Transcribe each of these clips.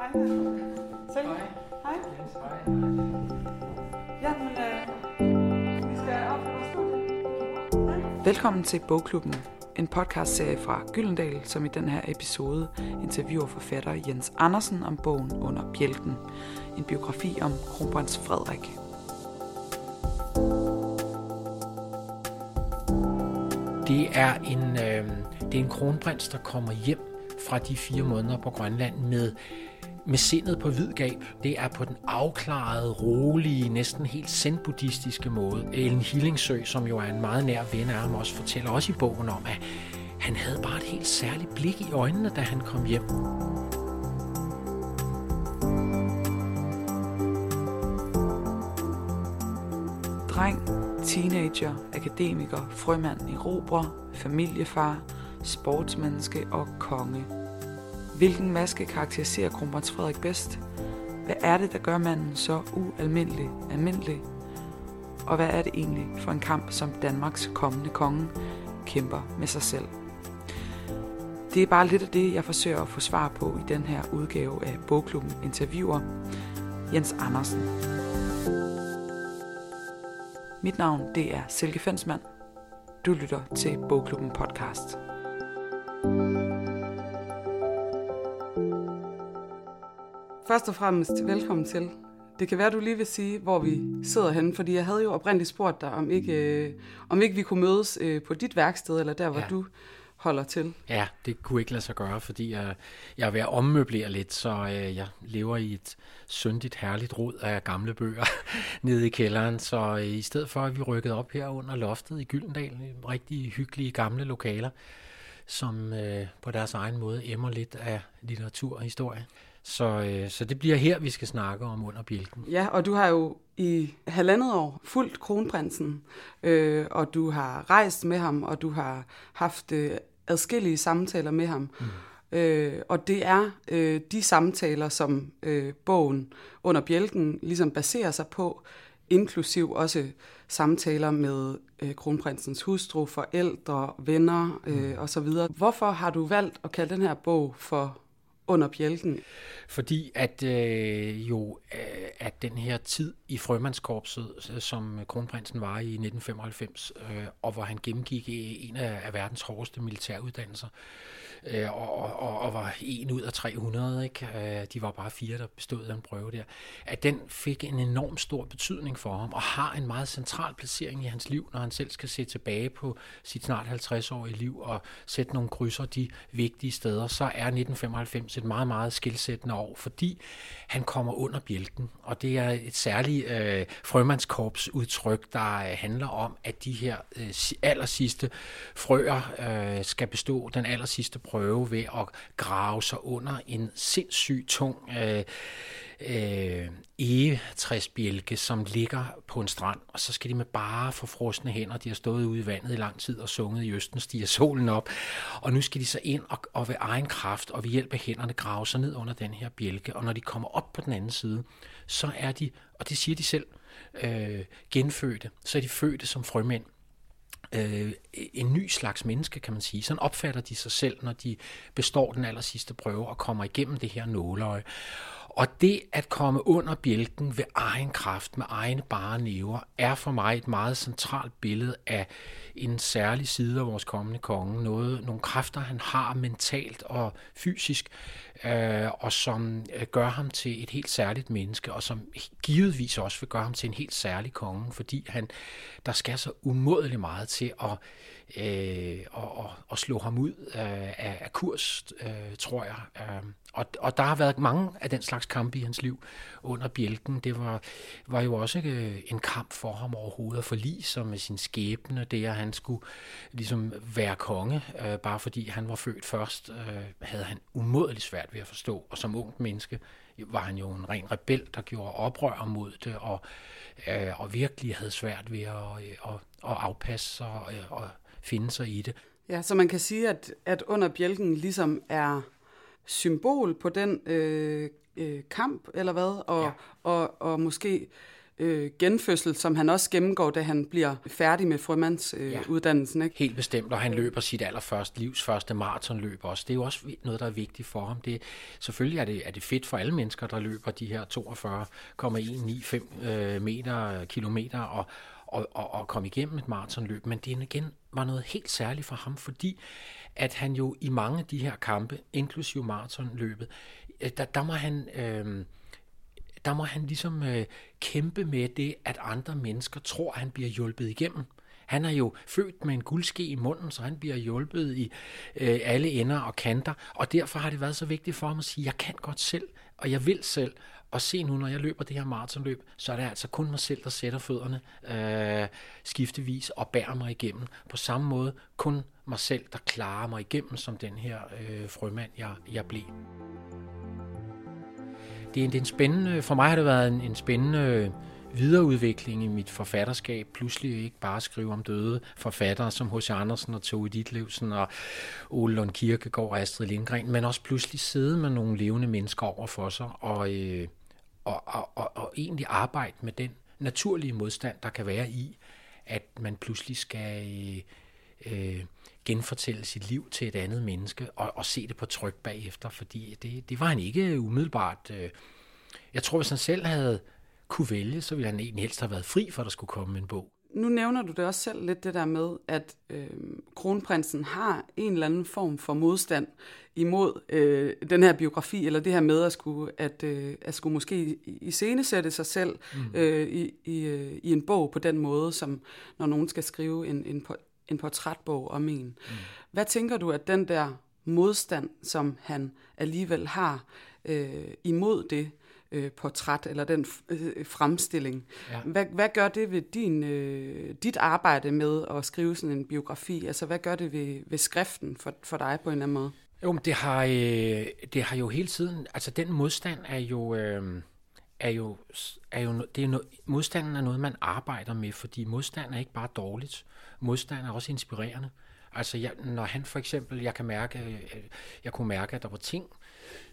Hej. Selv. Hej. Hej. Jens, hej. Jamen, øh, vi skal op på vores studie. Hej. Velkommen til Bogklubben, en podcastserie fra Gyldendal, som i den her episode interviewer forfatter Jens Andersen om bogen Under Bjælken, en biografi om kronprins Frederik. Det er en, øh, det er en kronprins, der kommer hjem fra de fire måneder på Grønland med, med sindet på hvid gab. Det er på den afklarede, rolige, næsten helt zen-buddhistiske måde. Ellen Hillingsø, som jo er en meget nær ven af ham, også fortæller også i bogen om, at han havde bare et helt særligt blik i øjnene, da han kom hjem. Dreng, teenager, akademiker, frømand i Robre, familiefar, sportsmenneske og konge. Hvilken maske karakteriserer kronprins Frederik bedst? Hvad er det, der gør manden så ualmindelig almindelig? Og hvad er det egentlig for en kamp, som Danmarks kommende konge kæmper med sig selv? Det er bare lidt af det, jeg forsøger at få svar på i den her udgave af Bogklubben Interviewer. Jens Andersen. Mit navn det er Silke Fensmann. Du lytter til Bogklubben Podcast. Først og fremmest, velkommen til. Det kan være, du lige vil sige, hvor vi sidder henne, fordi jeg havde jo oprindeligt spurgt dig, om ikke, øh, om ikke vi kunne mødes øh, på dit værksted, eller der, hvor Ja. du holder til. Ja, det kunne ikke lade sig gøre, fordi jeg, jeg er ved at ommøblere lidt, så øh, jeg lever i et syndigt, herligt rod af gamle bøger nede i kælderen. Så øh, i stedet for, at vi rykkede op her under loftet i Gyldendal, rigtig hyggelige gamle lokaler, som øh, på deres egen måde emmer lidt af litteratur og historie. Så, øh, så det bliver her, vi skal snakke om under bjælken. Ja, og du har jo i halvandet år fulgt kronprinsen, øh, og du har rejst med ham, og du har haft øh, adskillige samtaler med ham. Mm. Øh, og det er øh, de samtaler, som øh, bogen under bjælken ligesom baserer sig på, inklusiv også samtaler med øh, kronprinsens hustru, forældre, venner øh, osv. Hvorfor har du valgt at kalde den her bog for under bjælken? Fordi at øh, jo øh, at den her tid i frømandskorpset, øh, som kronprinsen var i 1995, øh, og hvor han gennemgik en af, af verdens hårdeste militæruddannelser, øh, Øh, og, og, og var en ud af 300, ikke? Øh, de var bare fire, der bestod af en prøve der, at den fik en enorm stor betydning for ham, og har en meget central placering i hans liv, når han selv skal se tilbage på sit snart 50-årige liv, og sætte nogle krydser de vigtige steder, så er 1995 et meget, meget skilsættende år, fordi han kommer under bjælken, og det er et særligt øh, frømandskorps udtryk, der øh, handler om, at de her øh, aller sidste frøer øh, skal bestå den aller sidste prøve ved at grave sig under en sindssygt tung øh, øh, egetræsbjælke, som ligger på en strand, og så skal de med bare forfrosne hænder, de har stået ude i vandet i lang tid og sunget i østen, stiger solen op, og nu skal de så ind og, og ved egen kraft og ved hjælp af hænderne grave sig ned under den her bjælke, og når de kommer op på den anden side, så er de, og det siger de selv, øh, genfødte, så er de fødte som frømænd, øh, en ny slags menneske, kan man sige. Sådan opfatter de sig selv, når de består den aller sidste prøve og kommer igennem det her nåløje. Og det at komme under bjælken ved egen kraft, med egne bare næver, er for mig et meget centralt billede af en særlig side af vores kommende konge. Noget, nogle kræfter, han har mentalt og fysisk, øh, og som øh, gør ham til et helt særligt menneske, og som givetvis også vil gøre ham til en helt særlig konge, fordi han, der skal så umådeligt meget til at, øh, og, og, og slå ham ud øh, af, af kurs, øh, tror jeg. Øh, og, og der har været mange af den slags kampe i hans liv under bjælken. Det var, var jo også øh, en kamp for ham overhovedet at forlige sig med sin skæbne, det at han skulle ligesom være konge, øh, bare fordi han var født først, øh, havde han umådeligt svært ved at forstå. Og som ungt menneske var han jo en ren rebel, der gjorde oprør mod det, og, øh, og virkelig havde svært ved at, øh, at, at afpasse sig og, øh, og finde sig i det. Ja, så man kan sige, at, at under bjælken ligesom er symbol på den øh, øh, kamp, eller hvad? Og, Ja. og, og måske øh, genfødsel, som han også gennemgår, da han bliver færdig med frømandsuddannelsen. Øh, ja. Helt bestemt, og han løber sit allerførste livs første maratonløb også. Det er jo også noget, der er vigtigt for ham. Det, selvfølgelig er det, er det fedt for alle mennesker, der løber de her 42,195 øh, meter, kilometer, og, og, og, og komme igennem et maratonløb, men det igen var noget helt særligt for ham, fordi at han jo i mange af de her kampe, inklusive maratonløbet, øh, der, der må han... Øh, der må han ligesom øh, kæmpe med det, at andre mennesker tror, at han bliver hjulpet igennem. Han er jo født med en guldske i munden, så han bliver hjulpet i øh, alle ender og kanter, og derfor har det været så vigtigt for ham at sige, jeg kan godt selv, og jeg vil selv, og se nu, når jeg løber det her maratonløb, så er det altså kun mig selv, der sætter fødderne øh, skiftevis og bærer mig igennem. På samme måde kun mig selv, der klarer mig igennem som den her øh, frømand, jeg, jeg blev det er, det er en spændende, for mig har det været en, en spændende videreudvikling i mit forfatterskab. Pludselig ikke bare skrive om døde forfattere som H.C. Andersen og Tove Ditlevsen og Ole Lund Kirkegaard og Astrid Lindgren, men også pludselig sidde med nogle levende mennesker over for sig og, øh, og, og, og, og egentlig arbejde med den naturlige modstand, der kan være i, at man pludselig skal øh, genfortælle sit liv til et andet menneske og, og se det på tryk bagefter, fordi det, det var han ikke umiddelbart. Øh. Jeg tror, hvis han selv havde kunne vælge, så ville han egentlig helst have været fri for, at der skulle komme en bog. Nu nævner du det også selv lidt det der med, at øh, kronprinsen har en eller anden form for modstand imod øh, den her biografi, eller det her med at skulle, at, øh, at skulle måske iscenesætte sig selv mm. øh, i, i, øh, i en bog på den måde, som når nogen skal skrive en, en, en portrætbog om en. Mm. Hvad tænker du, at den der modstand, som han alligevel har øh, imod det øh, portræt, eller den øh, fremstilling, ja. hvad, hvad gør det ved din, øh, dit arbejde med at skrive sådan en biografi? Altså, hvad gør det ved, ved skriften for, for dig på en eller anden måde? Jo, men det har, øh, det har jo hele tiden, altså den modstand er jo... Øh, er jo, er jo det er no, modstanden er noget, man arbejder med, fordi modstand er ikke bare dårligt. Modstand er også inspirerende. Altså, jeg, når han for eksempel, jeg kan mærke, øh, jeg kunne mærke, at der var ting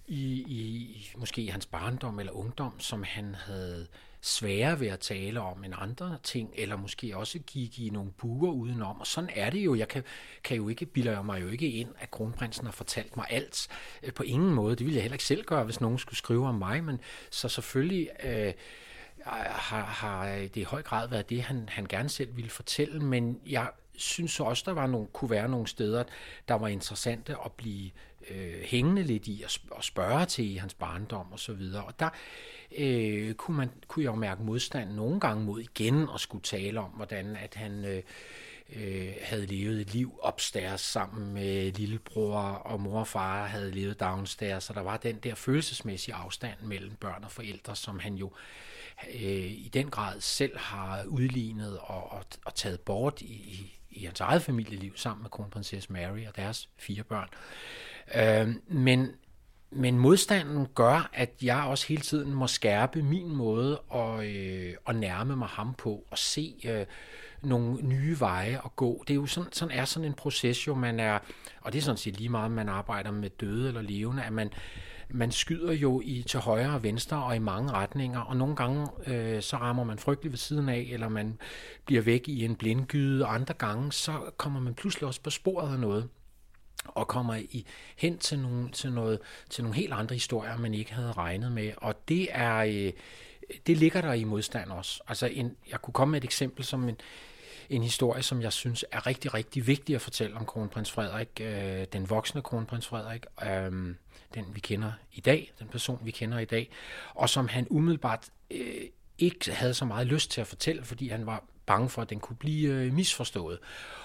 i, i måske i hans barndom eller ungdom, som han havde sværere ved at tale om end andre ting, eller måske også gik i nogle buer udenom. Og sådan er det jo. Jeg kan, kan jo ikke, bilder mig jo ikke ind, at kronprinsen har fortalt mig alt. Øh, på ingen måde. Det ville jeg heller ikke selv gøre, hvis nogen skulle skrive om mig. Men så selvfølgelig... Øh, har, har det i høj grad været det, han, han gerne selv ville fortælle, men jeg synes også, der var nogle, kunne være nogle steder, der var interessante at blive øh, hængende lidt i og, og spørge til i hans barndom og så videre. Og der øh, kunne, man, kunne jeg jo mærke modstand nogle gange mod igen og skulle tale om, hvordan at han øh, øh, havde levet et liv opstairs sammen med lillebror, og mor og far havde levet downstairs, så der var den der følelsesmæssige afstand mellem børn og forældre, som han jo øh, i den grad selv har udlignet og, og, og taget bort i, i hans eget familieliv sammen med kronprinsesse Mary og deres fire børn. Øh, men, men modstanden gør, at jeg også hele tiden må skærpe min måde at, øh, at nærme mig ham på og se øh, nogle nye veje at gå. Det er jo sådan, sådan er sådan en proces jo, man er, og det er sådan set lige meget, om man arbejder med døde eller levende, at man, man skyder jo i til højre og venstre og i mange retninger, og nogle gange øh, så rammer man frygteligt ved siden af, eller man bliver væk i en blindgyde, og andre gange så kommer man pludselig også på sporet af noget og kommer i, hen til nogle, til, noget, til nogle helt andre historier, man ikke havde regnet med. Og det er øh, det ligger der i modstand også. Altså en, jeg kunne komme med et eksempel som en, en historie, som jeg synes er rigtig, rigtig vigtig at fortælle om kronprins Frederik, øh, den voksne kronprins Frederik, øh, den vi kender i dag, den person vi kender i dag, og som han umiddelbart øh, ikke havde så meget lyst til at fortælle, fordi han var bange for, at den kunne blive øh, misforstået.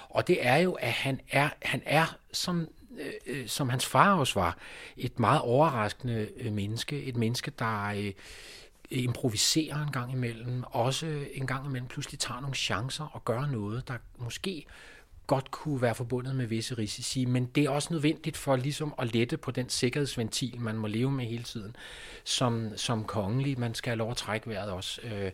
Og det er jo, at han er, han er som, øh, øh som hans far også var, et meget overraskende øh, menneske. Et menneske, der øh, improviserer en gang imellem, også en gang imellem pludselig tager nogle chancer og gør noget, der måske godt kunne være forbundet med visse risici, men det er også nødvendigt for ligesom at lette på den sikkerhedsventil, man må leve med hele tiden, som, som kongelig. Man skal have lov at trække vejret også. Øh,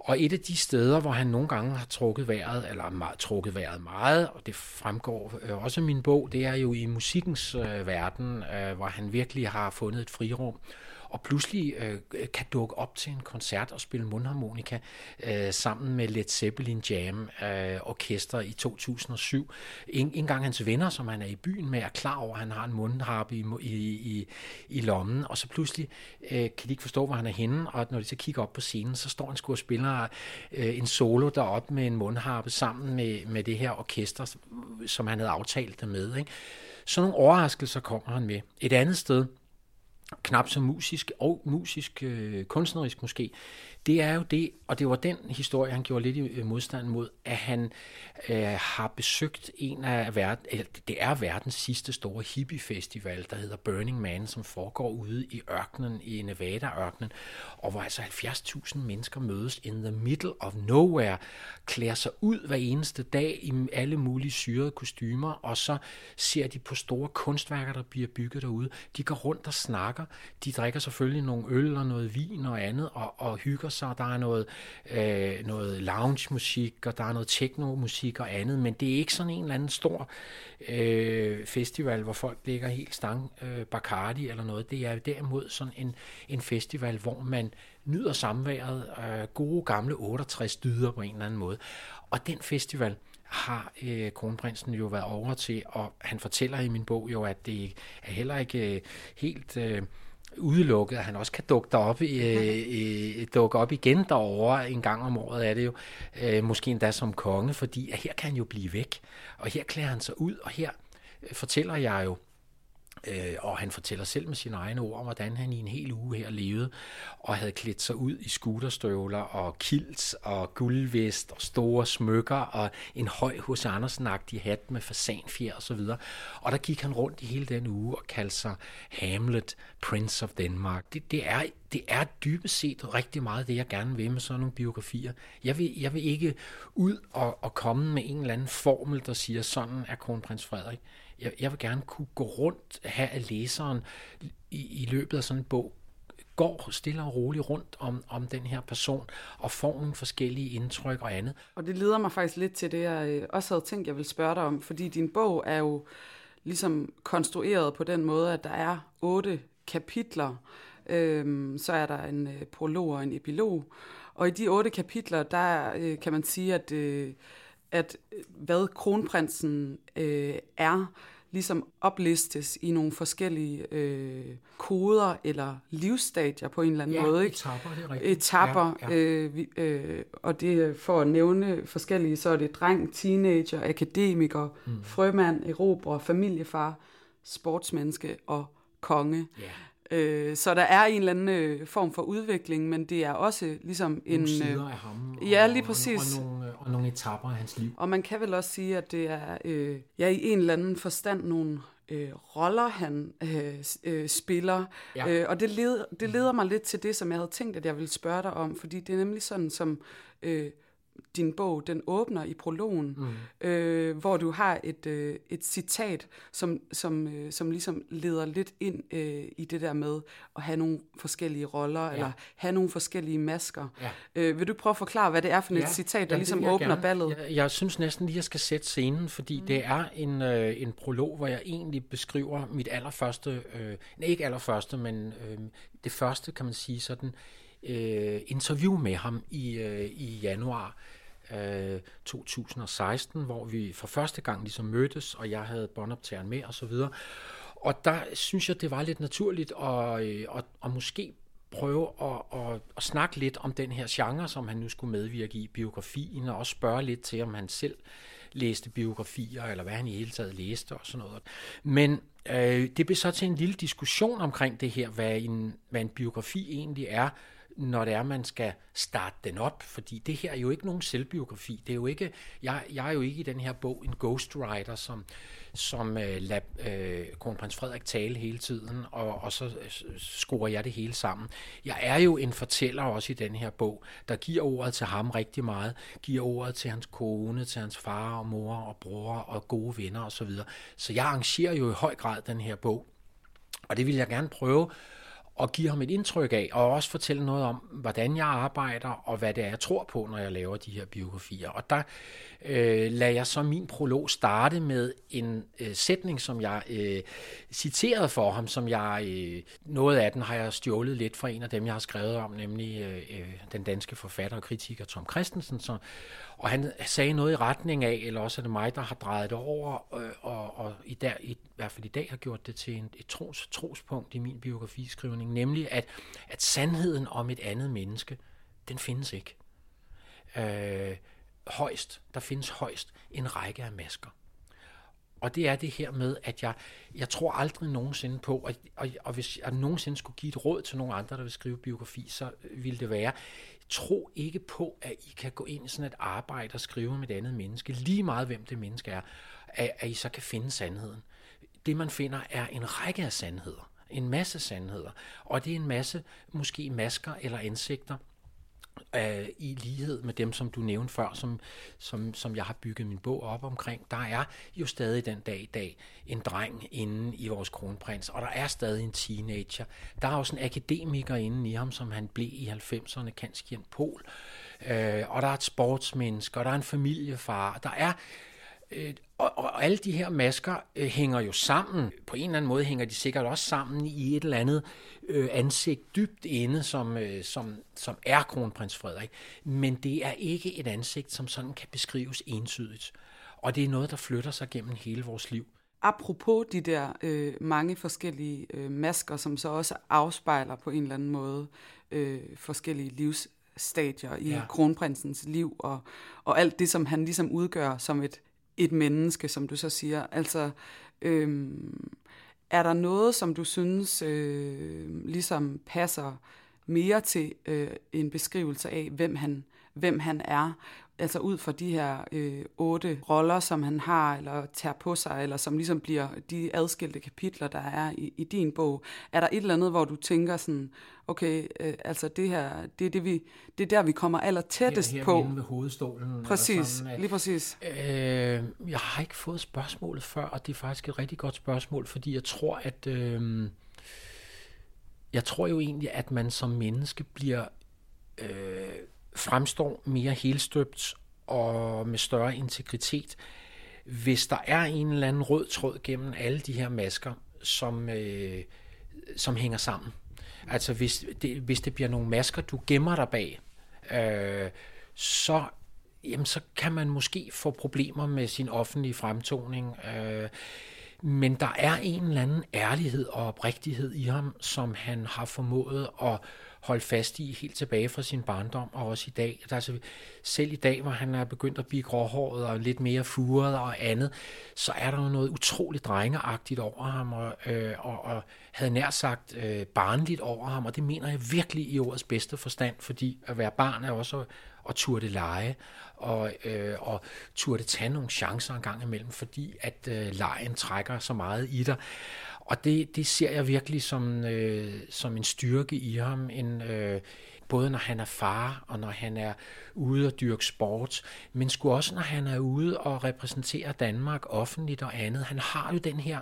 og et af de steder, hvor han nogle gange har trukket vejret, eller meget, trukket vejret meget, og det fremgår øh, også i min bog, det er jo i musikkens øh, verden, øh, hvor han virkelig har fundet et frirum og pludselig øh, øh, kan dukke op til en koncert og spille mundharmonika øh, sammen med Led Zeppelin Jam øh, Orkester i 2007. En, en gang hans venner, som han er i byen med, er klar over, at han har en mundharpe i, i, i, i lommen, og så pludselig øh, kan de ikke forstå, hvor han er henne, og når de så kigger op på scenen, så står han sgu og spiller øh, en solo deroppe med en mundharpe sammen med, med det her orkester, som han havde aftalt det med. Ikke? Så nogle overraskelser kommer han med. Et andet sted, knap så musisk og musisk øh, kunstnerisk måske, det er jo det, og det var den historie, han gjorde lidt i øh, modstand mod, at han øh, har besøgt en af verden, eller det er verdens sidste store hippiefestival, der hedder Burning Man, som foregår ude i ørkenen, i Nevada-ørkenen, og hvor altså 70.000 mennesker mødes in the middle of nowhere, klæder sig ud hver eneste dag i alle mulige syrede kostymer, og så ser de på store kunstværker, der bliver bygget derude. De går rundt og snakker, de drikker selvfølgelig nogle øl og noget vin og andet, og, og hygger sig, der er noget, øh, noget lounge-musik, og der er noget techno-musik og andet, men det er ikke sådan en eller anden stor øh, festival, hvor folk ligger helt stang øh, Bacardi eller noget. Det er derimod sådan en, en festival, hvor man nyder samværet, øh, gode gamle 68 dyder på en eller anden måde. Og den festival, har øh, kronprinsen jo været over til, og han fortæller i min bog jo, at det er heller ikke øh, helt øh, udelukket, at han også kan dukke op, i, øh, dukke op igen derovre en gang om året er det jo, øh, måske endda som konge, fordi at her kan han jo blive væk, og her klæder han sig ud, og her fortæller jeg jo Øh, og han fortæller selv med sine egne ord, hvordan han i en hel uge her levede, og havde klædt sig ud i skuterstøvler og kilt og guldvest og store smykker og en høj hos andersen hat med fasanfjer og så videre. Og der gik han rundt i hele den uge og kaldte sig Hamlet, Prince of Denmark. Det, det, er, det er dybest set rigtig meget det, jeg gerne vil med sådan nogle biografier. Jeg vil, jeg vil ikke ud og, og komme med en eller anden formel, der siger, sådan er kronprins Frederik jeg, jeg vil gerne kunne gå rundt her af læseren i, i løbet af sådan en bog, går stille og roligt rundt om, om den her person og får nogle forskellige indtryk og andet. Og det leder mig faktisk lidt til det, jeg øh, også havde tænkt, jeg ville spørge dig om, fordi din bog er jo ligesom konstrueret på den måde, at der er otte kapitler, øhm, så er der en øh, prolog og en epilog, og i de otte kapitler, der øh, kan man sige, at øh, at øh, hvad kronprinsen øh, er, ligesom oplistes i nogle forskellige øh, koder eller livsstadier på en eller anden ja, måde. Ikke? etapper, det er rigtigt. Etapper, ja, ja. Øh, vi, øh, og det for at nævne forskellige, så er det dreng, teenager, akademiker, mm. frømand, erobrer, familiefar, sportsmenneske og konge. Ja. Øh, så der er en eller anden øh, form for udvikling, men det er også ligesom en... Nogle sider af ham. Og, ja, lige præcis. Og, og, nogle, og nogle etapper af hans liv. Og man kan vel også sige, at det er øh, ja, i en eller anden forstand nogle øh, roller, han øh, øh, spiller. Ja. Øh, og det leder, det leder mig lidt til det, som jeg havde tænkt, at jeg ville spørge dig om, fordi det er nemlig sådan, som... Øh, din bog, den åbner i prologen, mm. øh, hvor du har et, øh, et citat, som, som, øh, som ligesom leder lidt ind øh, i det der med at have nogle forskellige roller, ja. eller have nogle forskellige masker. Ja. Øh, vil du prøve at forklare, hvad det er for et ja. citat, der ja, ligesom åbner gerne. ballet? Jeg, jeg synes næsten lige, at jeg skal sætte scenen, fordi mm. det er en, øh, en prolog, hvor jeg egentlig beskriver mit allerførste, øh, nej ikke allerførste, men øh, det første, kan man sige sådan, øh, Øh, interview med ham i, øh, i januar øh, 2016, hvor vi for første gang ligesom mødtes, og jeg havde båndoptageren med osv. Og, og der synes jeg, det var lidt naturligt at, øh, at, at måske prøve at, at, at snakke lidt om den her genre, som han nu skulle medvirke i biografien, og også spørge lidt til, om han selv læste biografier, eller hvad han i hele taget læste og sådan noget. Men øh, det blev så til en lille diskussion omkring det her, hvad en, hvad en biografi egentlig er, når det er, man skal starte den op, fordi det her er jo ikke nogen selvbiografi. Det er jo ikke, jeg, jeg er jo ikke i den her bog en ghostwriter, som, som øh, lader øh, kronprins Frederik tale hele tiden, og, og så øh, scorer jeg det hele sammen. Jeg er jo en fortæller også i den her bog, der giver ordet til ham rigtig meget, giver ordet til hans kone, til hans far og mor og bror og gode venner osv. Så, så jeg arrangerer jo i høj grad den her bog, og det vil jeg gerne prøve og give ham et indtryk af, og også fortælle noget om, hvordan jeg arbejder, og hvad det er, jeg tror på, når jeg laver de her biografier. Og der øh, lader jeg så min prolog starte med en øh, sætning, som jeg øh, citerede for ham, som jeg, øh, noget af den har jeg stjålet lidt fra en af dem, jeg har skrevet om, nemlig øh, øh den danske forfatter og kritiker Tom Christensen, som, og han sagde noget i retning af, eller også er det mig, der har drejet det over, øh, og, og i, der, i, i hvert fald i dag har gjort det til en, et tros, trospunkt i min biografiskrivning, nemlig at, at sandheden om et andet menneske, den findes ikke. Øh, højst, der findes højst en række af masker. Og det er det her med, at jeg, jeg tror aldrig nogensinde på, og, og, og hvis jeg nogensinde skulle give et råd til nogle andre, der vil skrive biografi, så ville det være, tro ikke på, at I kan gå ind i sådan et arbejde og skrive med et andet menneske, lige meget hvem det menneske er, at, at I så kan finde sandheden. Det man finder er en række af sandheder, en masse sandheder, og det er en masse måske masker eller ansigter, øh, i lighed med dem, som du nævnte før, som, som, som jeg har bygget min bog op omkring. Der er jo stadig den dag i dag en dreng inde i vores kronprins, og der er stadig en teenager. Der er også en akademiker inde i ham, som han blev i 90'erne, Kanskien Pol. Øh, og der er et sportsmenneske, og der er en familiefar. Der er Øh, og, og alle de her masker øh, hænger jo sammen. På en eller anden måde hænger de sikkert også sammen i et eller andet øh, ansigt dybt inde, som, øh, som, som er kronprins Frederik. Men det er ikke et ansigt, som sådan kan beskrives entydigt. Og det er noget, der flytter sig gennem hele vores liv. Apropos de der øh, mange forskellige øh, masker, som så også afspejler på en eller anden måde øh, forskellige livsstadier i ja. kronprinsens liv, og, og alt det, som han ligesom udgør som et et menneske, som du så siger. Altså, øhm, er der noget, som du synes øh, ligesom passer mere til øh, en beskrivelse af, hvem han, hvem han er, altså ud fra de her øh, otte roller, som han har, eller tager på sig, eller som ligesom bliver de adskilte kapitler, der er i, i din bog. Er der et eller andet, hvor du tænker sådan, okay, øh, altså det her, det er, det, vi, det er der, vi kommer aller tættest her, her på. Her ved hovedstolen. Præcis, sådan, lige præcis. Øh, jeg har ikke fået spørgsmålet før, og det er faktisk et rigtig godt spørgsmål, fordi jeg tror, at... Øh, jeg tror jo egentlig, at man som menneske bliver... Øh, fremstår mere helstøbt og med større integritet, hvis der er en eller anden rød tråd gennem alle de her masker, som, øh, som hænger sammen. Altså hvis det, hvis det bliver nogle masker, du gemmer dig bag, øh, så, jamen, så kan man måske få problemer med sin offentlige fremtoning. Øh, men der er en eller anden ærlighed og oprigtighed i ham, som han har formået at holdt fast i helt tilbage fra sin barndom, og også i dag. Altså, selv i dag, hvor han er begyndt at blive gråhåret og lidt mere furet og andet, så er der jo noget utroligt drengeagtigt over ham, og, øh, og, og havde nær sagt øh, barnligt over ham, og det mener jeg virkelig i ordets bedste forstand, fordi at være barn er også at, at turde lege, og, øh, og turde tage nogle chancer en gang imellem, fordi at øh, lejen trækker så meget i dig. Og det, det ser jeg virkelig som, øh, som en styrke i ham, en, øh, både når han er far og når han er ude og dyrke sport, men sgu også når han er ude og repræsentere Danmark offentligt og andet. Han har jo den her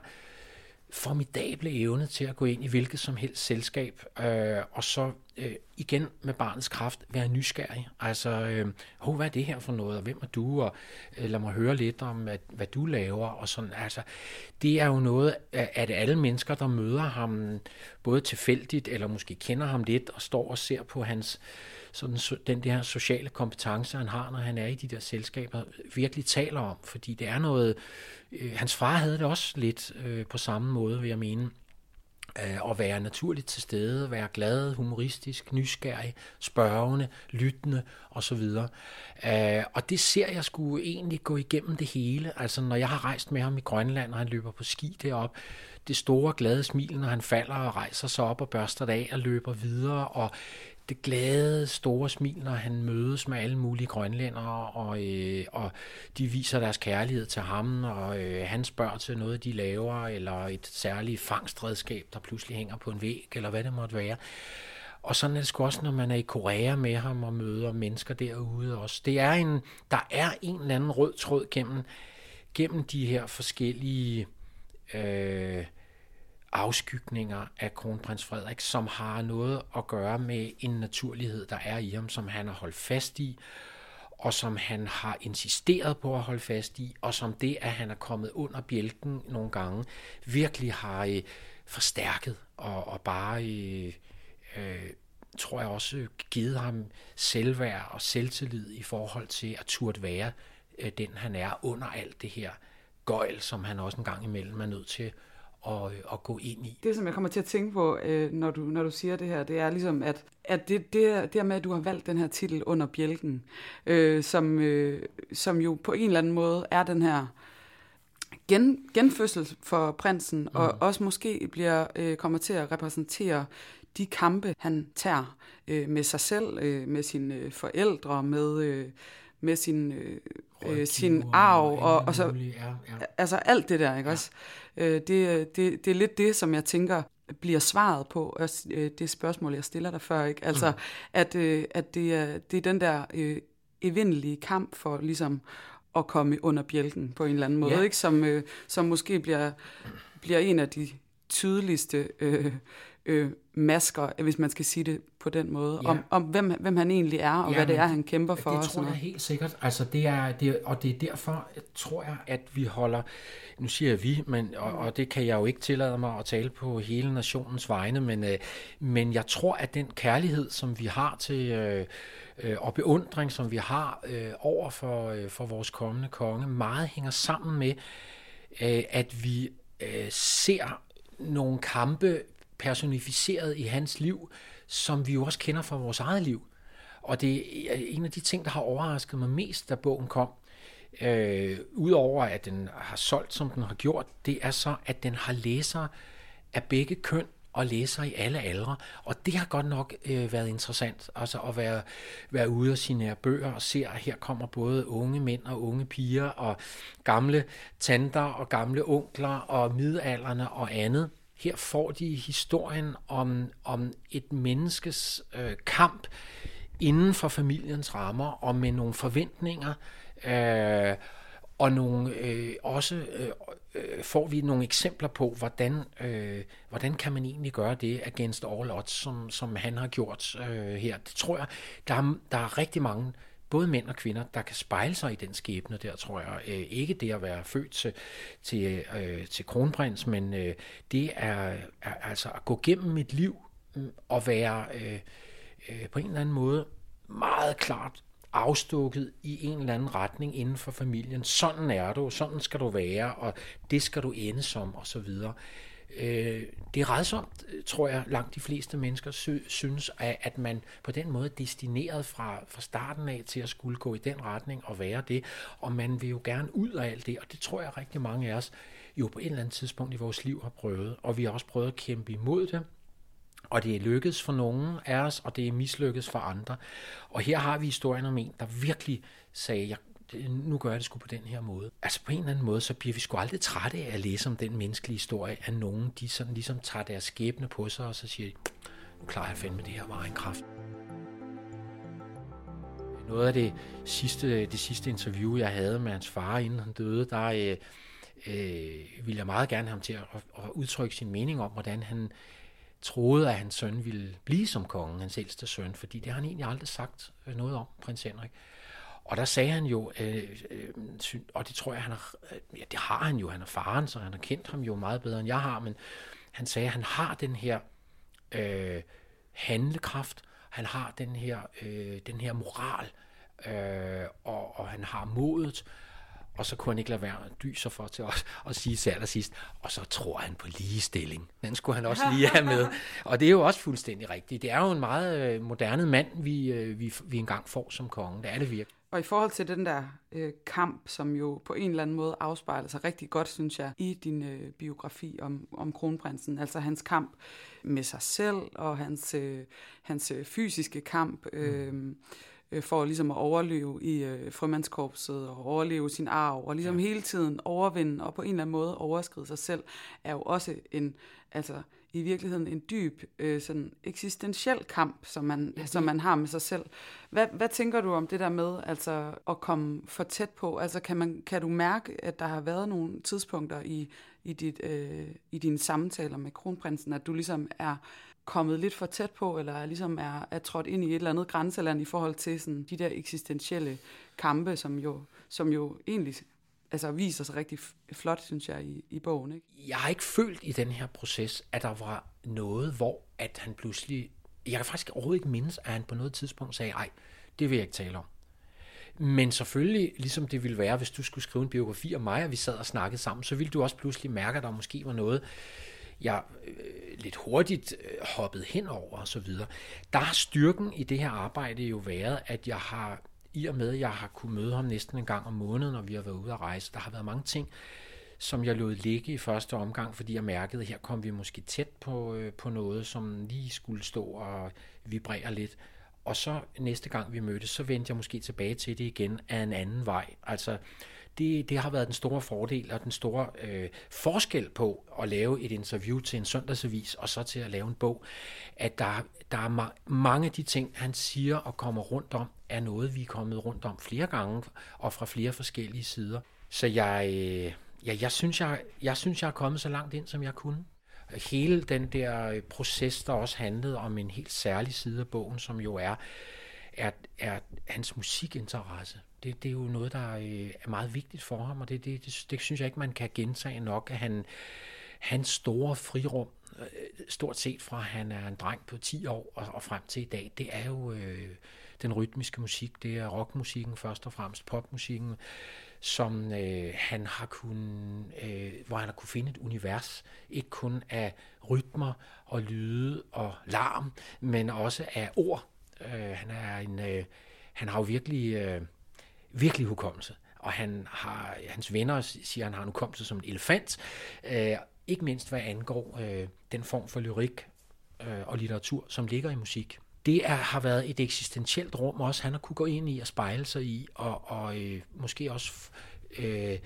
formidable evne til at gå ind i hvilket som helst selskab, øh, og så øh, igen med barnets kraft være nysgerrig. Altså, øh, oh, hvad er det her for noget, og hvem er du, og øh, lad mig høre lidt om, hvad, hvad du laver, og sådan. Altså, det er jo noget, at alle mennesker, der møder ham, både tilfældigt, eller måske kender ham lidt, og står og ser på hans sådan, den der sociale kompetence, han har, når han er i de der selskaber, virkelig taler om, fordi det er noget, øh, hans far havde det også lidt øh, på samme måde, vil jeg mene, at være naturligt til stede, være glad, humoristisk, nysgerrig, spørgende, lyttende osv. Øh, og det ser jeg skulle egentlig gå igennem det hele. Altså når jeg har rejst med ham i Grønland, og han løber på ski derop, det store glade smil, når han falder og rejser sig op og børster det af og løber videre, og det glade, store smil, når han mødes med alle mulige grønlændere, og, øh, og de viser deres kærlighed til ham, og øh, han spørger til noget, de laver, eller et særligt fangstredskab, der pludselig hænger på en væg, eller hvad det måtte være. Og sådan er det sgu også, når man er i Korea med ham og møder mennesker derude også. Det er en, der er en eller anden rød tråd gennem, gennem de her forskellige øh, afskygninger af kronprins Frederik, som har noget at gøre med en naturlighed, der er i ham, som han har holdt fast i, og som han har insisteret på at holde fast i, og som det, at han er kommet under bjælken nogle gange, virkelig har øh, forstærket og, og bare, øh, øh, tror jeg også, givet ham selvværd og selvtillid i forhold til at turde være øh, den, han er under alt det her gøjl, som han også en gang imellem er nødt til at, at gå ind i. Det, som jeg kommer til at tænke på, øh, når, du, når du siger det her, det er ligesom, at, at det, det, det med, at du har valgt den her titel under bjælken, øh, som, øh, som jo på en eller anden måde er den her gen, genfødsel for prinsen, mm. og også måske bliver øh, kommer til at repræsentere de kampe, han tager øh, med sig selv, øh, med sine øh, forældre, med, øh, med sin, øh, øh sin arv, og, og så, ja, ja. altså alt det der, ikke ja. også? Øh, det, det, det er lidt det, som jeg tænker bliver svaret på øh, det spørgsmål, jeg stiller dig før. Ikke? Altså, mm. at, øh, at det, er, det er den der øh, evindelige kamp for ligesom at komme under bjælken på en eller anden måde, ja. ikke? Som, øh, som måske bliver, bliver en af de tydeligste øh, øh, masker, hvis man skal sige det på den måde, ja. om, om hvem, hvem han egentlig er, og ja, hvad det er, han kæmper for. Det tror jeg helt sikkert. Altså, det er, det, og det er derfor, tror jeg, at vi holder, nu siger jeg vi, men, og, og det kan jeg jo ikke tillade mig at tale på hele nationens vegne, men, øh, men jeg tror, at den kærlighed, som vi har til, øh, øh, og beundring, som vi har øh, over for, øh, for vores kommende konge, meget hænger sammen med, øh, at vi øh, ser nogle kampe personificeret i hans liv, som vi jo også kender fra vores eget liv. Og det er en af de ting, der har overrasket mig mest, da bogen kom. Øh, Udover at den har solgt, som den har gjort, det er så, at den har læsere af begge køn og læser i alle aldre. Og det har godt nok øh, været interessant, altså at være, være ude og signere bøger og se, at her kommer både unge mænd og unge piger og gamle tanter og gamle onkler og midalderne og andet. Her får de historien om, om et menneskes øh, kamp inden for familiens rammer og med nogle forventninger øh, og nogle øh, også øh, øh, får vi nogle eksempler på, hvordan, øh, hvordan kan man egentlig gøre det against all odds, som, som han har gjort øh, her. Det tror jeg, der er, der er rigtig mange både mænd og kvinder, der kan spejle sig i den skæbne der, tror jeg. Øh, ikke det at være født til, til, øh, til kronprins, men øh, det er, er altså at gå gennem et liv mm, og være øh, øh, på en eller anden måde meget klart afstukket i en eller anden retning inden for familien. Sådan er du, sådan skal du være, og det skal du ende som, og så videre. Øh, det er redsomt, tror jeg, langt de fleste mennesker sy- synes, at man på den måde er destineret fra, fra starten af til at skulle gå i den retning og være det, og man vil jo gerne ud af alt det, og det tror jeg rigtig mange af os jo på et eller andet tidspunkt i vores liv har prøvet, og vi har også prøvet at kæmpe imod det, og det er lykkedes for nogen af os, og det er mislykkedes for andre. Og her har vi historien om en, der virkelig sagde, jeg, Øh, nu gør jeg det sgu på den her måde. Altså på en eller anden måde, så bliver vi sgu aldrig trætte af at læse om den menneskelige historie, at nogen de sådan ligesom tager deres skæbne på sig, og så siger de, nu klarer jeg fandme det her meget en kraft. Noget af det sidste, det sidste interview, jeg havde med hans far, inden han døde, der øh, øh, ville jeg meget gerne have ham til at, at udtrykke sin mening om, hvordan han troede, at hans søn ville blive som kongen, hans ældste søn, fordi det har han egentlig aldrig sagt øh, noget om, prins Henrik. Og der sagde han jo, øh, øh, og det tror jeg, han har, øh, ja, det har han jo, han er faren, så han har kendt ham jo meget bedre, end jeg har, men han sagde, at han har den her øh, handlekraft, han har den her, øh, den her moral, øh, og, og han har modet, og så kunne han ikke lade være at dyse for til os og sige til allersidst, og så tror han på ligestilling. Den skulle han også lige have med. Og det er jo også fuldstændig rigtigt. Det er jo en meget øh, moderne mand, vi, øh, vi, vi engang får som konge. Det er det virkelig. Og i forhold til den der øh, kamp, som jo på en eller anden måde afspejler sig rigtig godt, synes jeg, i din øh, biografi om, om kronprinsen, altså hans kamp med sig selv og hans, øh, hans øh, fysiske kamp, øh, mm øh, for ligesom at overleve i øh, frømandskorpset og overleve sin arv, og ligesom ja. hele tiden overvinde og på en eller anden måde overskride sig selv, er jo også en, altså i virkeligheden en dyb øh, sådan eksistentiel kamp, som man, ja, som man har med sig selv. Hvad, hvad tænker du om det der med altså at komme for tæt på? Altså kan, man, kan du mærke, at der har været nogle tidspunkter i, i, dit, øh, i dine samtaler med kronprinsen, at du ligesom er kommet lidt for tæt på, eller ligesom er, er trådt ind i et eller andet grænseland i forhold til sådan, de der eksistentielle kampe, som jo, som jo egentlig altså, viser sig rigtig flot, synes jeg, i, i bogen. Ikke? Jeg har ikke følt i den her proces, at der var noget, hvor at han pludselig... Jeg kan faktisk overhovedet ikke mindes, at han på noget tidspunkt sagde, nej, det vil jeg ikke tale om. Men selvfølgelig, ligesom det ville være, hvis du skulle skrive en biografi om mig, og vi sad og snakkede sammen, så ville du også pludselig mærke, at der måske var noget, jeg øh, lidt hurtigt øh, hoppet hen over og så videre. Der har styrken i det her arbejde jo været, at jeg har, i og med at jeg har kunne møde ham næsten en gang om måneden, når vi har været ude at rejse, der har været mange ting, som jeg lod ligge i første omgang, fordi jeg mærkede, at her kom vi måske tæt på, øh, på noget, som lige skulle stå og vibrere lidt. Og så næste gang vi mødtes, så vendte jeg måske tilbage til det igen af en anden vej. Altså, det, det har været den store fordel og den store øh, forskel på at lave et interview til en søndagsavis og så til at lave en bog, at der, der er ma- mange af de ting, han siger og kommer rundt om, er noget, vi er kommet rundt om flere gange og fra flere forskellige sider. Så jeg, øh, ja, jeg, synes, jeg, jeg synes, jeg er kommet så langt ind, som jeg kunne hele den der øh, proces, der også handlede om en helt særlig side af bogen, som jo er, er, er hans musikinteresse. Det, det er jo noget, der øh, er meget vigtigt for ham, og det, det, det, det synes jeg ikke, man kan gentage nok, at han, hans store frirum, Øh, stort set fra han er en dreng på 10 år og, og frem til i dag, det er jo øh, den rytmiske musik, det er rockmusikken først og fremmest, popmusikken, som øh, han har kunnet, øh, hvor han har kunne finde et univers, ikke kun af rytmer og lyde og larm, men også af ord. Øh, han er en, øh, han har jo virkelig, øh, virkelig hukommelse og han har, hans venner siger, at han har en hukommelse som en elefant, øh, ikke mindst hvad angår øh, den form for lyrik øh, og litteratur, som ligger i musik det er, har været et eksistentielt rum også, han har kunne gå ind i og spejle sig i, og, og øh, måske også øh,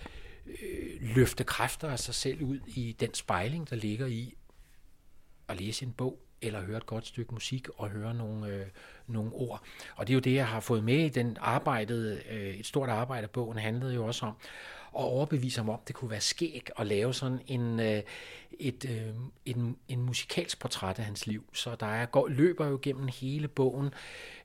øh, løfte kræfter af sig selv ud i den spejling, der ligger i at læse en bog, eller høre et godt stykke musik og høre nogle, øh, nogle ord. Og det er jo det, jeg har fået med i den arbejdet, øh, et stort arbejde af bogen handlede jo også om og overbevise ham om, det kunne være skæg at lave sådan en, øh, et, øh, en, en musikalsk portræt af hans liv. Så der er, går, løber jo gennem hele bogen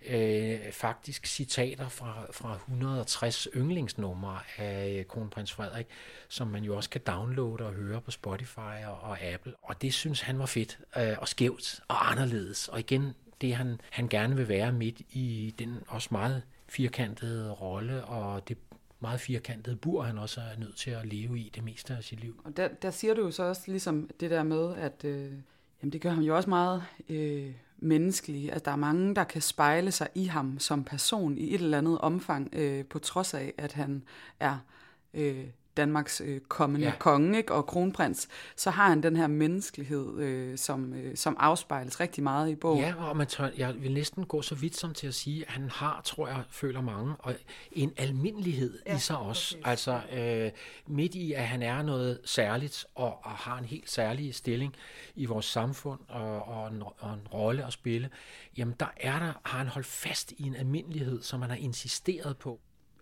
øh, faktisk citater fra, fra 160 yndlingsnumre af øh, kronprins Frederik, som man jo også kan downloade og høre på Spotify og, og Apple. Og det synes han var fedt øh, og skævt og anderledes. Og igen, det han, han gerne vil være midt i den også meget firkantede rolle og det meget firkantede bur, han også er nødt til at leve i det meste af sit liv. Og der, der siger du jo så også ligesom det der med, at øh, jamen det gør ham jo også meget øh, menneskelig. At der er mange, der kan spejle sig i ham som person i et eller andet omfang, øh, på trods af, at han er øh, Danmarks øh, kommende ja. konge ikke? og kronprins, så har han den her menneskelighed, øh, som, øh, som afspejles rigtig meget i bogen. Ja, og man tør, jeg vil næsten gå så vidt som til at sige, at han har, tror jeg, føler mange, og en almindelighed ja, i sig også. Præcis. Altså øh, midt i, at han er noget særligt, og, og har en helt særlig stilling i vores samfund, og, og, en, og en rolle at spille, jamen der er der, har han holdt fast i en almindelighed, som han har insisteret på.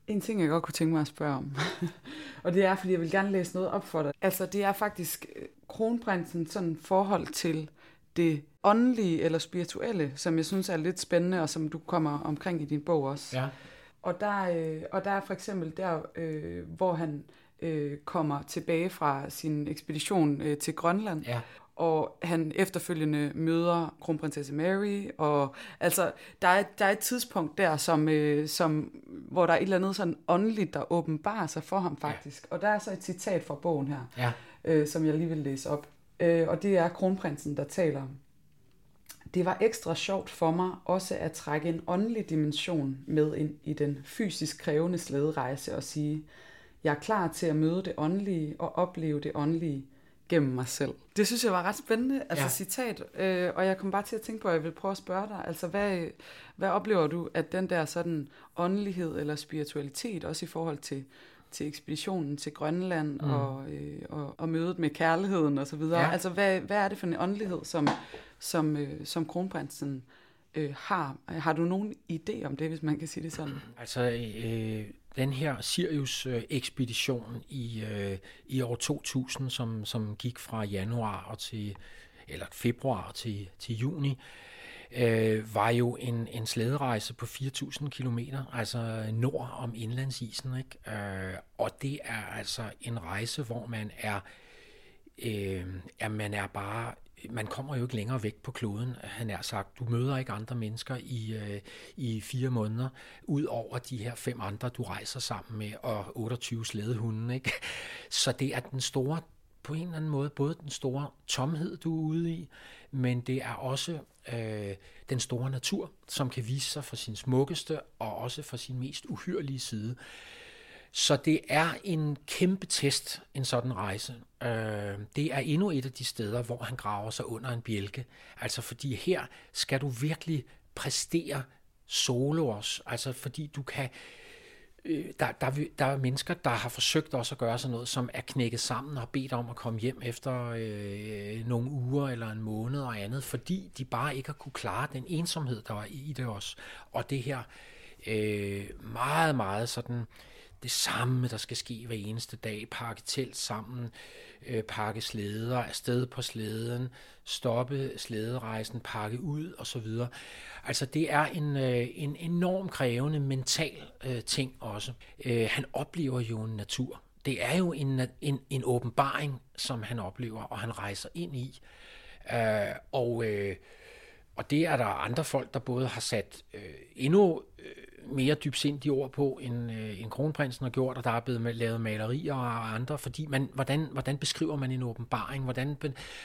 En ting, jeg godt kunne tænke mig at spørge om, og det er, fordi jeg vil gerne læse noget op for dig. Altså, det er faktisk øh, kronprinsen sådan forhold til det åndelige eller spirituelle, som jeg synes er lidt spændende, og som du kommer omkring i din bog også. Ja. Og der, øh, og der er for eksempel der, øh, hvor han øh, kommer tilbage fra sin ekspedition øh, til Grønland, ja og han efterfølgende møder kronprinsesse Mary, og altså, der er, der er et tidspunkt der, som, øh, som, hvor der er et eller andet sådan åndeligt, der åbenbarer sig for ham faktisk. Ja. Og der er så et citat fra bogen her, ja. øh, som jeg lige vil læse op. Øh, og det er kronprinsen, der taler. Det var ekstra sjovt for mig også at trække en åndelig dimension med ind i den fysisk krævende slæderejse og sige, jeg er klar til at møde det åndelige og opleve det åndelige, gennem mig selv. Det synes jeg var ret spændende, altså ja. citat, øh, og jeg kom bare til at tænke på, at jeg vil prøve at spørge dig, altså hvad, hvad oplever du, at den der sådan åndelighed eller spiritualitet, også i forhold til, til ekspeditionen til Grønland mm. og, øh, og, og mødet med kærligheden og så videre, ja. altså hvad, hvad er det for en åndelighed, som, som, øh, som kronprinsen øh, har. Har du nogen idé om det, hvis man kan sige det sådan? Altså, øh, den her Sirius-ekspedition øh, i, øh, i år 2000, som, som gik fra januar og til, eller februar til, til juni, øh, var jo en, en slæderejse på 4.000 km, altså nord om indlandsisen. Ikke? Øh, og det er altså en rejse, hvor man er, øh, er man er bare man kommer jo ikke længere væk på kloden, han er sagt. Du møder ikke andre mennesker i, øh, i fire måneder, ud over de her fem andre, du rejser sammen med, og 28 slædehunde. Ikke? Så det er den store, på en eller anden måde, både den store tomhed, du er ude i, men det er også øh, den store natur, som kan vise sig fra sin smukkeste og også fra sin mest uhyrlige side. Så det er en kæmpe test, en sådan rejse. Øh, det er endnu et af de steder, hvor han graver sig under en bjælke. Altså fordi her skal du virkelig præstere solos, altså fordi du kan... Øh, der, der, der er mennesker, der har forsøgt også at gøre sådan noget, som er knækket sammen og har bedt om at komme hjem efter øh, nogle uger eller en måned og andet, fordi de bare ikke har kunne klare den ensomhed, der var i det også. Og det her øh, meget, meget sådan... Øh, det samme, der skal ske hver eneste dag. Pakke telt sammen, øh, pakke slæder, afsted på slæden, stoppe slæderejsen, pakke ud osv. Altså det er en, øh, en enorm krævende mental øh, ting også. Øh, han oplever jo en natur. Det er jo en, en, en åbenbaring, som han oplever, og han rejser ind i. Øh, og, øh, og det er der andre folk, der både har sat øh, endnu mere dybsindige ord på, end, øh, end kronprinsen har gjort, og der er blevet lavet malerier og andre, fordi man, hvordan, hvordan beskriver man en åbenbaring, hvordan,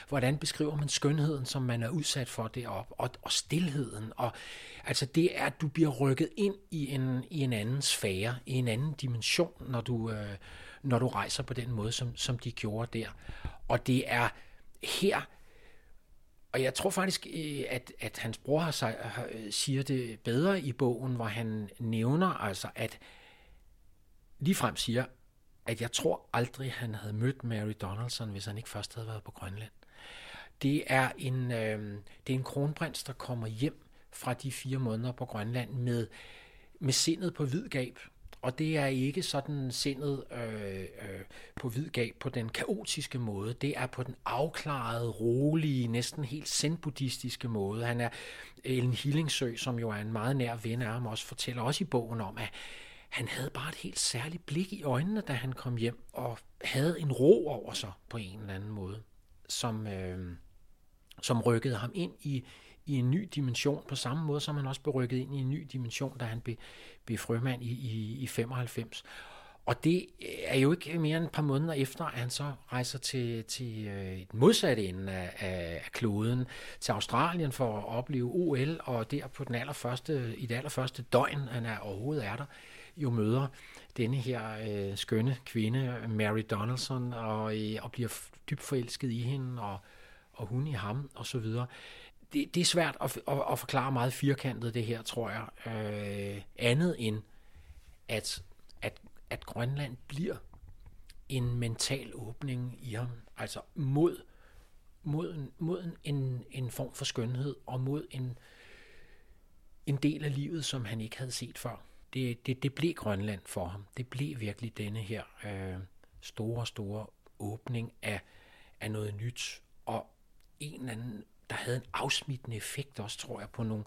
hvordan beskriver man skønheden, som man er udsat for deroppe, og, og stillheden, og altså det er, at du bliver rykket ind i en, i en anden sfære, i en anden dimension, når du, øh, når du rejser på den måde, som, som de gjorde der. Og det er her, og jeg tror faktisk, øh, at, at hans bror har, har, øh, siger det bedre i bogen, hvor han nævner altså, at ligefrem siger, at jeg tror aldrig, han havde mødt Mary Donaldson, hvis han ikke først havde været på Grønland. Det er en, øh, det er en kronprins, der kommer hjem fra de fire måneder på Grønland med, med sindet på hvid gab. Og det er ikke sådan sindet øh, øh, på hvid gab på den kaotiske måde. Det er på den afklarede, rolige, næsten helt zenbuddhistiske måde. Han er Ellen Hillingsø, som jo er en meget nær ven af ham, også fortæller også i bogen om, at han havde bare et helt særligt blik i øjnene, da han kom hjem, og havde en ro over sig på en eller anden måde, som, øh, som rykkede ham ind i, i en ny dimension, på samme måde som han også blev rykket ind i en ny dimension, da han blev, blev frømand i, i, i 95. Og det øh, er jo ikke mere end et par måneder efter, at han så rejser til, til øh, et modsatte ende af, af kloden, til Australien for at opleve OL, og der på den allerførste, i det allerførste døgn, han er overhovedet er der, jo møder denne her øh, skønne kvinde, Mary Donaldson, og, øh, og bliver dybt forelsket i hende, og, og hun i ham, og så videre det, det er svært at, at, at forklare meget firkantet det her, tror jeg. Øh, andet end, at, at, at Grønland bliver en mental åbning i ham, altså mod, mod, mod en, en form for skønhed, og mod en, en del af livet, som han ikke havde set før. Det, det, det blev Grønland for ham. Det blev virkelig denne her øh, store, store åbning af, af noget nyt, og en eller anden der havde en afsmittende effekt også, tror jeg, på nogle,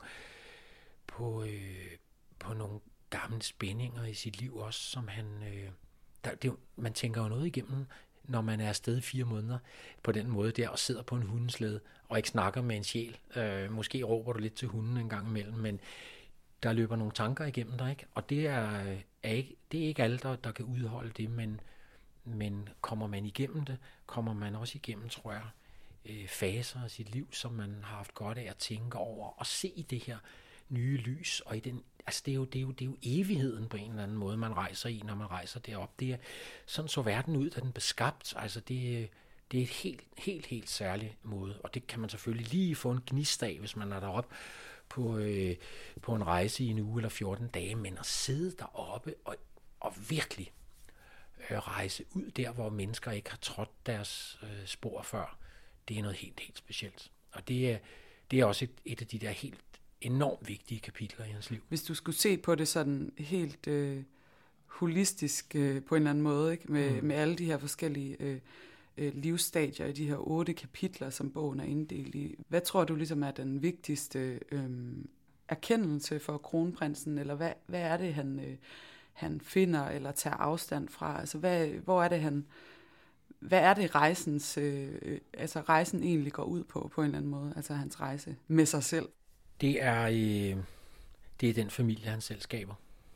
på, øh, på nogle gamle spændinger i sit liv også, som han... Øh, der, det, man tænker jo noget igennem, når man er afsted fire måneder på den måde der, og sidder på en hundesled, og ikke snakker med en sjæl. Øh, måske råber du lidt til hunden en gang imellem, men der løber nogle tanker igennem dig, ikke? Og det er, er ikke, det er ikke alle, der, der kan udholde det, men, men kommer man igennem det, kommer man også igennem, tror jeg, øh, faser af sit liv, som man har haft godt af at tænke over og se i det her nye lys. Og i den, altså det, er jo, det, er jo, det er jo evigheden på en eller anden måde, man rejser i, når man rejser derop. Det er, sådan så verden ud, da den blev skabt. Altså det, det er et helt, helt, helt særligt måde. Og det kan man selvfølgelig lige få en gnist af, hvis man er deroppe på, øh, på en rejse i en uge eller 14 dage. Men at sidde deroppe og, og virkelig øh, rejse ud der, hvor mennesker ikke har trådt deres øh, spor før, det er noget helt, helt specielt. Og det er, det er også et, et af de der helt enormt vigtige kapitler i hans liv. Hvis du skulle se på det sådan helt øh, holistisk øh, på en eller anden måde, ikke? Med, mm. med alle de her forskellige øh, øh, livsstadier i de her otte kapitler, som bogen er inddelt i. Hvad tror du ligesom er den vigtigste øh, erkendelse for kronprinsen, eller hvad, hvad er det, han, øh, han finder eller tager afstand fra? Altså, hvad, hvor er det, han... Hvad er det, rejsens, øh, altså rejsen egentlig går ud på, på en eller anden måde? Altså hans rejse med sig selv? Det er, øh, det er den familie, han selv skaber.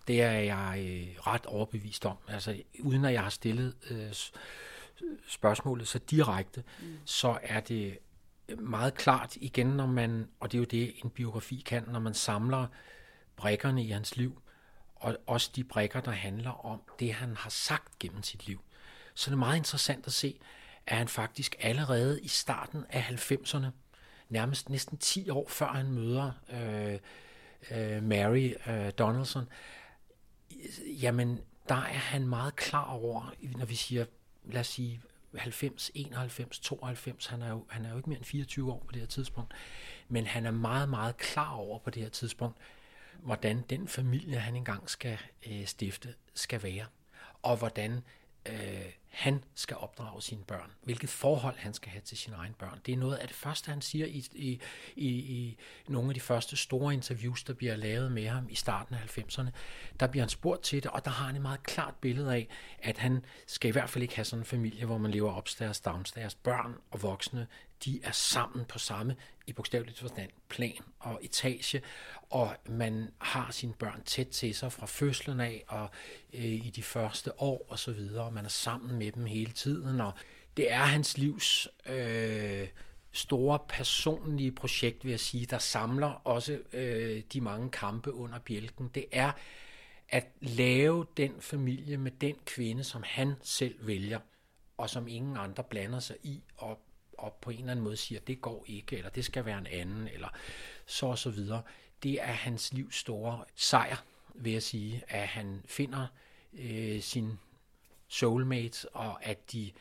Det er jeg øh, ret overbevist om. Altså, uden at jeg har stillet øh, spørgsmålet så direkte, mm. så er det meget klart igen, når man, og det er jo det, en biografi kan, når man samler brækkerne i hans liv, og også de brækker, der handler om det, han har sagt gennem sit liv. Så det er meget interessant at se, at han faktisk allerede i starten af 90'erne, nærmest næsten 10 år før han møder øh, øh, Mary øh, Donaldson, jamen der er han meget klar over, når vi siger, lad os sige 90, 91, 92, han er, jo, han er jo ikke mere end 24 år på det her tidspunkt, men han er meget, meget klar over på det her tidspunkt, hvordan den familie, han engang skal øh, stifte, skal være, og hvordan øh, han skal opdrage sine børn, hvilket forhold han skal have til sine egne børn. Det er noget af det første, han siger i, i, i, i nogle af de første store interviews, der bliver lavet med ham i starten af 90'erne. Der bliver han spurgt til det, og der har han et meget klart billede af, at han skal i hvert fald ikke have sådan en familie, hvor man lever opstærs, downstairs. Børn og voksne, de er sammen på samme, i bogstaveligt forstand, plan og etage, og man har sine børn tæt til sig fra fødslen af, og øh, i de første år og så videre. Man er sammen med dem hele tiden, og det er hans livs øh, store personlige projekt, vil jeg sige, der samler også øh, de mange kampe under bjælken. Det er at lave den familie med den kvinde, som han selv vælger, og som ingen andre blander sig i, og, og på en eller anden måde siger, det går ikke, eller det skal være en anden, eller så og så videre. Det er hans livs store sejr, vil jeg sige, at han finder øh, sin soulmate, og at de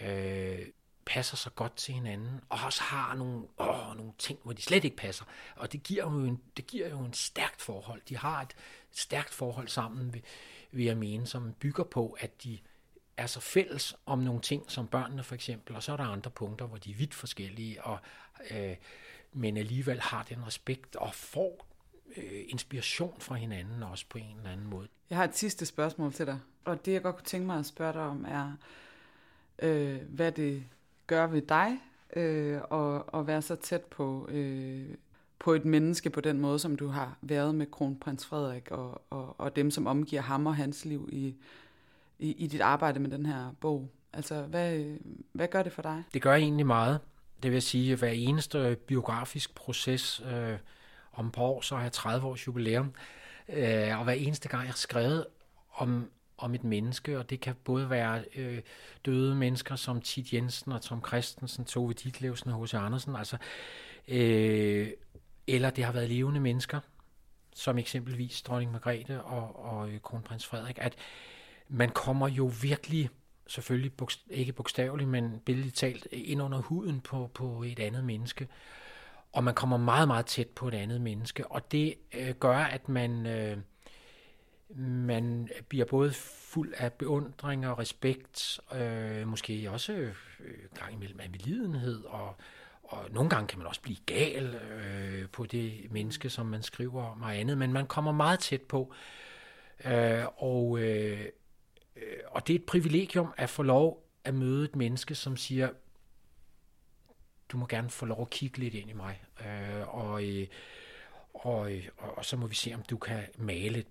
øh, passer så godt til hinanden, og også har nogle, åh, nogle ting, hvor de slet ikke passer. Og det giver jo en, det giver jo en stærkt forhold. De har et stærkt forhold sammen, vil, vil jeg mene, som bygger på, at de er så fælles om nogle ting, som børnene for eksempel, og så er der andre punkter, hvor de er vidt forskellige, og, øh, men alligevel har den respekt og får øh, inspiration fra hinanden også på en eller anden måde. Jeg har et sidste spørgsmål til dig, og det jeg godt kunne tænke mig at spørge dig om er, øh, hvad det gør ved dig øh, at, at være så tæt på, øh, på et menneske på den måde, som du har været med kronprins Frederik og, og, og dem, som omgiver ham og hans liv i, i, i dit arbejde med den her bog. Altså, hvad, hvad gør det for dig? Det gør egentlig meget. Det vil sige, at hver eneste biografisk proces, øh, om et par år, så har jeg 30 års jubilæum, øh, og hver eneste gang, jeg har skrevet om, om et menneske, og det kan både være øh, døde mennesker som Tit Jensen og Tom Christensen, Tove Ditlevsen og H.C. Andersen, altså, øh, eller det har været levende mennesker, som eksempelvis dronning Margrethe og, og øh, kronprins Frederik, at man kommer jo virkelig, selvfølgelig bogst- ikke bogstaveligt, men billedligt talt, ind under huden på, på et andet menneske. Og man kommer meget, meget tæt på et andet menneske, og det øh, gør, at man... Øh, man bliver både fuld af beundring og respekt, øh, måske også øh, gang imellem af medlidenhed, og, og nogle gange kan man også blive gal øh, på det menneske, som man skriver om og andet, men man kommer meget tæt på. Øh, og, øh, Øh, og det er et privilegium at få lov at møde et menneske, som siger, du må gerne få lov at kigge lidt ind i mig, øh, og, øh, og, øh, og, og så må vi se, om du kan male et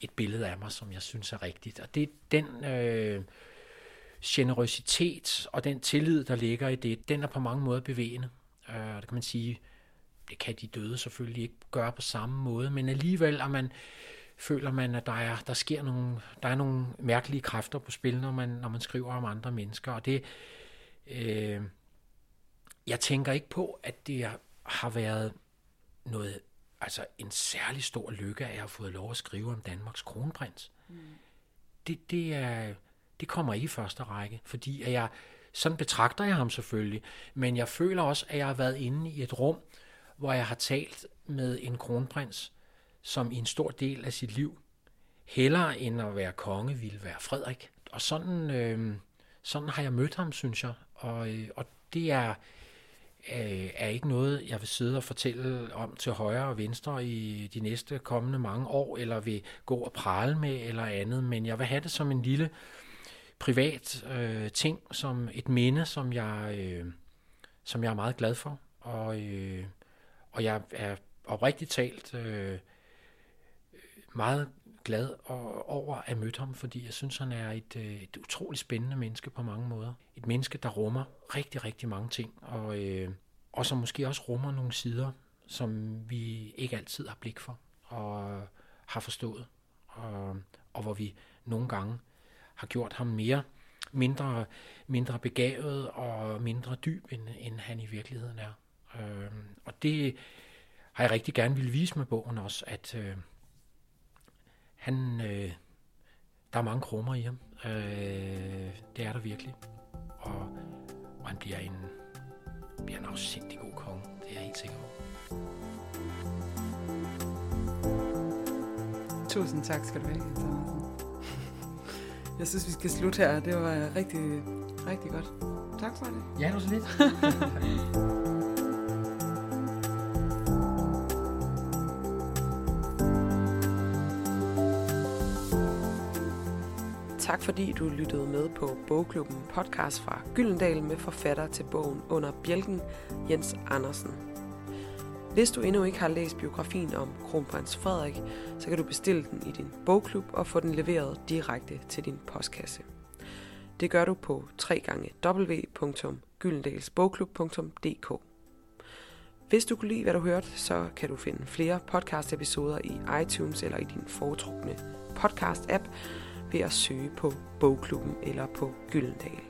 et billede af mig, som jeg synes er rigtigt. Og det er den øh, generøsitet og den tillid, der ligger i det, den er på mange måder bevægende. Øh, det kan man sige, det kan de døde selvfølgelig ikke gøre på samme måde, men alligevel er man, føler man, at der, er, der sker nogle, der er nogle mærkelige kræfter på spil, når man, når man skriver om andre mennesker. Og det, øh, jeg tænker ikke på, at det har været noget altså en særlig stor lykke, at jeg har fået lov at skrive om Danmarks kronprins. Mm. Det, det, er, det kommer i første række, fordi at jeg, sådan betragter jeg ham selvfølgelig, men jeg føler også, at jeg har været inde i et rum, hvor jeg har talt med en kronprins, som i en stor del af sit liv, hellere end at være konge, ville være Frederik. Og sådan, øh, sådan har jeg mødt ham, synes jeg. Og, øh, og det er, øh, er ikke noget, jeg vil sidde og fortælle om til højre og venstre i de næste kommende mange år, eller vil gå og prale med eller andet, men jeg vil have det som en lille privat øh, ting, som et minde, som jeg, øh, som jeg er meget glad for. Og, øh, og jeg er oprigtigt talt øh, meget glad over at møde ham, fordi jeg synes, han er et, øh, et utroligt spændende menneske på mange måder. Et menneske, der rummer rigtig, rigtig mange ting, og, øh, og som måske også rummer nogle sider, som vi ikke altid har blik for og har forstået, og, og hvor vi nogle gange har gjort ham mere mindre, mindre begavet og mindre dyb, end, end han i virkeligheden er. Øh, og det har jeg rigtig gerne ville vise med bogen også, at øh, han, øh, der er mange krummer i ham. Øh, det er der virkelig. Og, og han bliver en, bliver en afsindig god konge. Det er jeg helt sikker på. Tusind tak skal du have, Jens Jeg synes, vi skal slutte her. Det var rigtig, rigtig godt. Tak for det. Ja, det var så lidt. Tak fordi du lyttede med på Bogklubben podcast fra Gyldendal med forfatter til bogen Under Bjælken, Jens Andersen. Hvis du endnu ikke har læst biografien om kronprins Frederik, så kan du bestille den i din bogklub og få den leveret direkte til din postkasse. Det gør du på www.gyldendalsbogklub.dk Hvis du kunne lide, hvad du hørte, så kan du finde flere podcast-episoder i iTunes eller i din foretrukne podcast-app, ved at søge på Bogklubben eller på Gyldendal.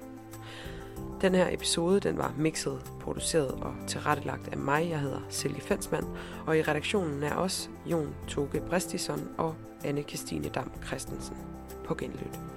Den her episode den var mixet, produceret og tilrettelagt af mig. Jeg hedder Silje Fensmann, og i redaktionen er også Jon Toge Bristison og anne Kristine Dam Christensen. På genlyt.